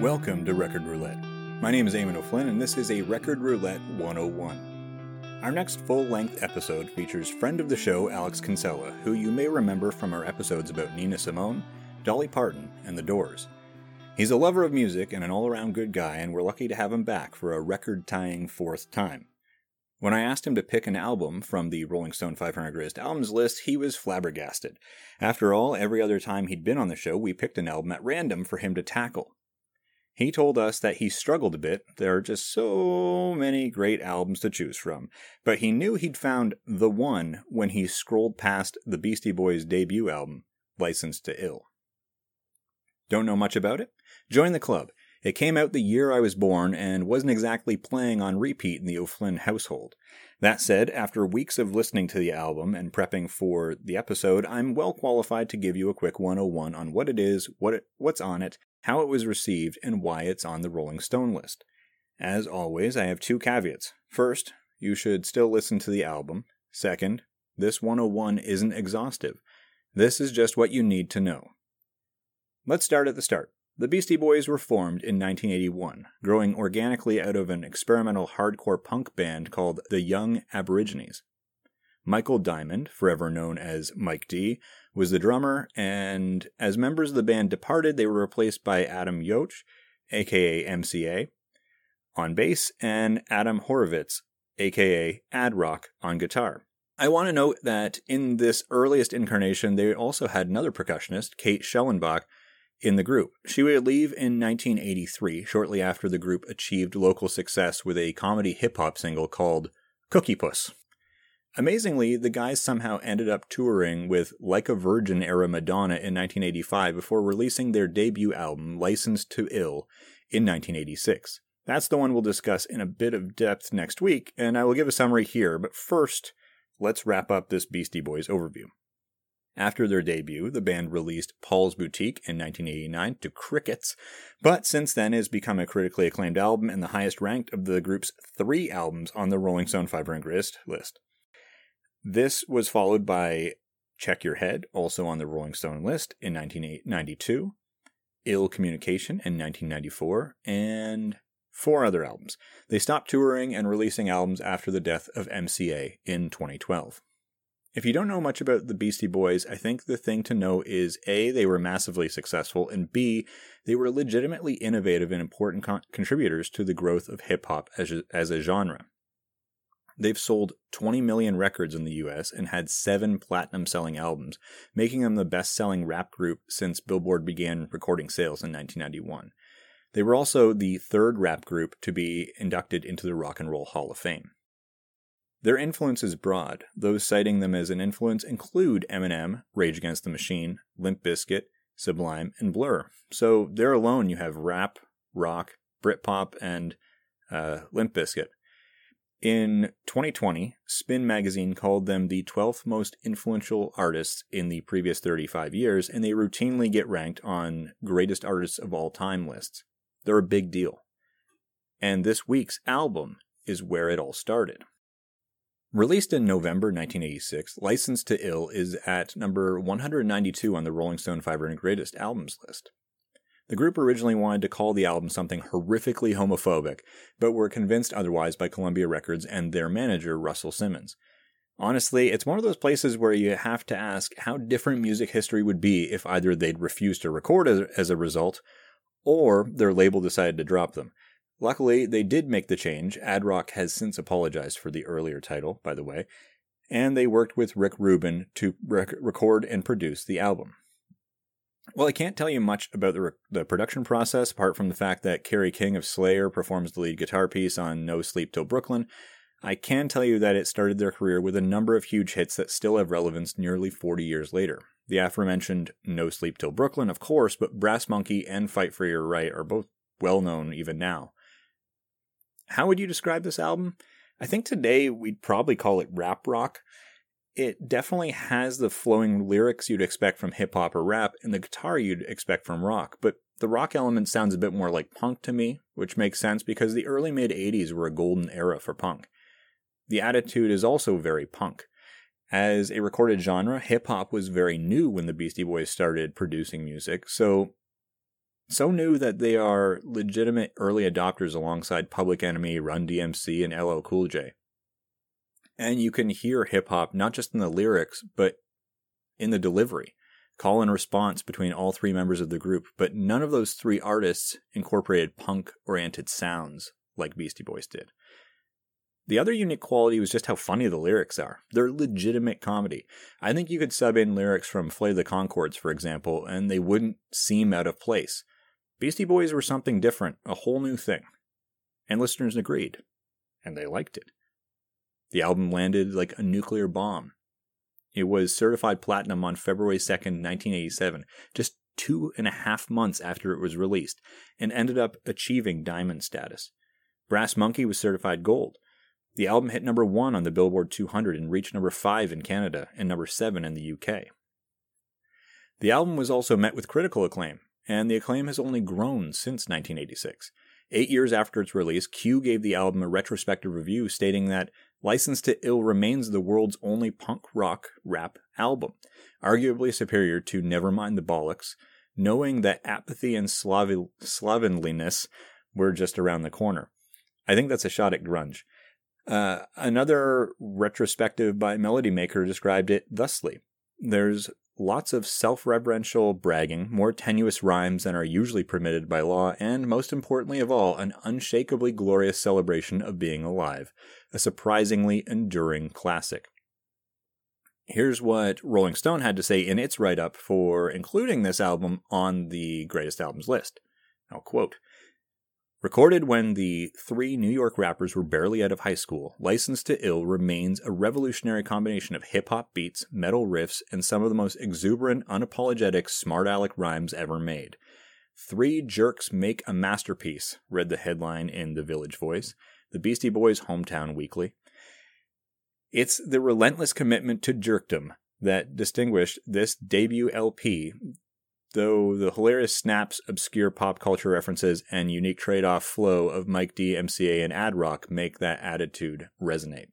Welcome to Record Roulette. My name is Eamon O'Flynn, and this is a Record Roulette 101. Our next full length episode features friend of the show Alex Kinsella, who you may remember from our episodes about Nina Simone, Dolly Parton, and The Doors. He's a lover of music and an all around good guy, and we're lucky to have him back for a record tying fourth time. When I asked him to pick an album from the Rolling Stone 500 Greatest Albums list, he was flabbergasted. After all, every other time he'd been on the show, we picked an album at random for him to tackle. He told us that he struggled a bit. There are just so many great albums to choose from. But he knew he'd found the one when he scrolled past the Beastie Boys' debut album, Licensed to Ill. Don't know much about it? Join the club. It came out the year I was born and wasn't exactly playing on repeat in the O'Flynn household. That said, after weeks of listening to the album and prepping for the episode, I'm well qualified to give you a quick 101 on what it is, what it, what's on it, how it was received, and why it's on the Rolling Stone list. As always, I have two caveats. First, you should still listen to the album. Second, this 101 isn't exhaustive. This is just what you need to know. Let's start at the start. The Beastie Boys were formed in 1981, growing organically out of an experimental hardcore punk band called the Young Aborigines. Michael Diamond, forever known as Mike D, was the drummer, and as members of the band departed, they were replaced by Adam Yauch, aka MCA, on bass, and Adam Horovitz, aka Ad Rock, on guitar. I want to note that in this earliest incarnation, they also had another percussionist, Kate Schellenbach, in the group. She would leave in 1983, shortly after the group achieved local success with a comedy hip hop single called Cookie Puss. Amazingly, the guys somehow ended up touring with Like a Virgin era Madonna in 1985 before releasing their debut album, Licensed to Ill, in 1986. That's the one we'll discuss in a bit of depth next week, and I will give a summary here, but first, let's wrap up this Beastie Boys overview. After their debut, the band released Paul's Boutique in 1989 to crickets, but since then has become a critically acclaimed album and the highest ranked of the group's three albums on the Rolling Stone 500 Greatest list. This was followed by Check Your Head, also on the Rolling Stone list in 1992, Ill Communication in 1994, and four other albums. They stopped touring and releasing albums after the death of MCA in 2012. If you don't know much about the Beastie Boys, I think the thing to know is A, they were massively successful, and B, they were legitimately innovative and important con- contributors to the growth of hip hop as, as a genre. They've sold 20 million records in the US and had seven platinum selling albums, making them the best selling rap group since Billboard began recording sales in 1991. They were also the third rap group to be inducted into the Rock and Roll Hall of Fame. Their influence is broad. Those citing them as an influence include Eminem, Rage Against the Machine, Limp Bizkit, Sublime, and Blur. So there alone you have rap, rock, Britpop, and uh, Limp Bizkit. In 2020, Spin magazine called them the 12th most influential artists in the previous 35 years, and they routinely get ranked on greatest artists of all time lists. They're a big deal. And this week's album is where it all started. Released in November 1986, Licensed to Ill is at number 192 on the Rolling Stone 500 Greatest Albums list. The group originally wanted to call the album something horrifically homophobic, but were convinced otherwise by Columbia Records and their manager, Russell Simmons. Honestly, it's one of those places where you have to ask how different music history would be if either they'd refused to record as, as a result, or their label decided to drop them. Luckily, they did make the change. Ad Rock has since apologized for the earlier title, by the way, and they worked with Rick Rubin to rec- record and produce the album. Well, I can't tell you much about the, re- the production process apart from the fact that Kerry King of Slayer performs the lead guitar piece on No Sleep Till Brooklyn. I can tell you that it started their career with a number of huge hits that still have relevance nearly 40 years later. The aforementioned No Sleep Till Brooklyn, of course, but Brass Monkey and Fight for Your Right are both well known even now. How would you describe this album? I think today we'd probably call it rap rock it definitely has the flowing lyrics you'd expect from hip hop or rap and the guitar you'd expect from rock, but the rock element sounds a bit more like punk to me, which makes sense because the early mid 80s were a golden era for punk. The attitude is also very punk. As a recorded genre, hip hop was very new when the Beastie Boys started producing music, so So new that they are legitimate early adopters alongside Public Enemy, Run DMC, and LL Cool J. And you can hear hip hop not just in the lyrics, but in the delivery, call and response between all three members of the group. But none of those three artists incorporated punk oriented sounds like Beastie Boys did. The other unique quality was just how funny the lyrics are. They're legitimate comedy. I think you could sub in lyrics from Flight of the Conchords, for example, and they wouldn't seem out of place. Beastie Boys were something different, a whole new thing. And listeners agreed. And they liked it. The album landed like a nuclear bomb. It was certified platinum on February 2nd, 1987, just two and a half months after it was released, and ended up achieving diamond status. Brass Monkey was certified gold. The album hit number one on the Billboard 200 and reached number five in Canada and number seven in the UK. The album was also met with critical acclaim, and the acclaim has only grown since 1986. Eight years after its release, Q gave the album a retrospective review stating that Licensed to Ill remains the world's only punk rock rap album, arguably superior to Nevermind the Bollocks, knowing that apathy and slovenliness were just around the corner. I think that's a shot at grunge. Uh, another retrospective by Melody Maker described it thusly There's lots of self reverential bragging, more tenuous rhymes than are usually permitted by law, and most importantly of all, an unshakably glorious celebration of being alive, a surprisingly enduring classic. Here's what Rolling Stone had to say in its write up for including this album on the greatest albums list. I'll quote Recorded when the three New York rappers were barely out of high school, Licensed to Ill remains a revolutionary combination of hip hop beats, metal riffs, and some of the most exuberant, unapologetic, smart aleck rhymes ever made. Three jerks make a masterpiece, read the headline in The Village Voice, the Beastie Boys' hometown weekly. It's the relentless commitment to jerkdom that distinguished this debut LP though the hilarious snaps, obscure pop culture references, and unique trade off flow of Mike D, MCA, and Ad Rock make that attitude resonate.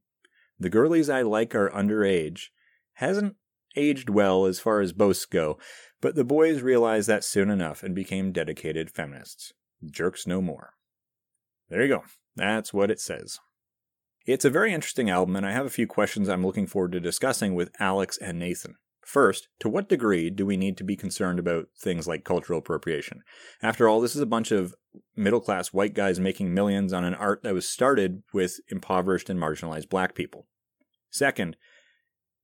The girlies I like are underage hasn't aged well as far as boasts go, but the boys realized that soon enough and became dedicated feminists. Jerks no more. There you go. That's what it says. It's a very interesting album, and I have a few questions I'm looking forward to discussing with Alex and Nathan. First, to what degree do we need to be concerned about things like cultural appropriation? After all, this is a bunch of middle class white guys making millions on an art that was started with impoverished and marginalized black people. Second,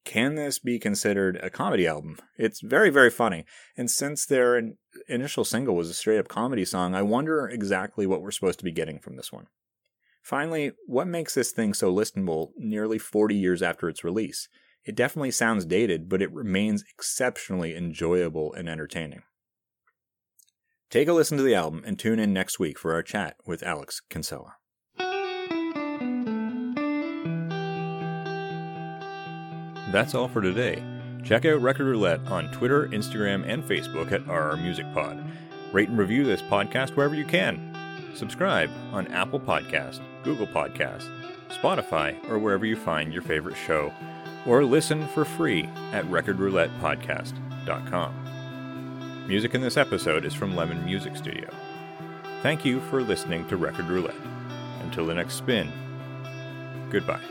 can this be considered a comedy album? It's very, very funny. And since their initial single was a straight up comedy song, I wonder exactly what we're supposed to be getting from this one. Finally, what makes this thing so listenable nearly 40 years after its release? It definitely sounds dated, but it remains exceptionally enjoyable and entertaining. Take a listen to the album and tune in next week for our chat with Alex Kinsella. That's all for today. Check out Record Roulette on Twitter, Instagram, and Facebook at RR Music Pod. Rate and review this podcast wherever you can. Subscribe on Apple Podcast, Google Podcast, Spotify, or wherever you find your favorite show or listen for free at recordroulettepodcast.com. Music in this episode is from Lemon Music Studio. Thank you for listening to Record Roulette. Until the next spin, goodbye.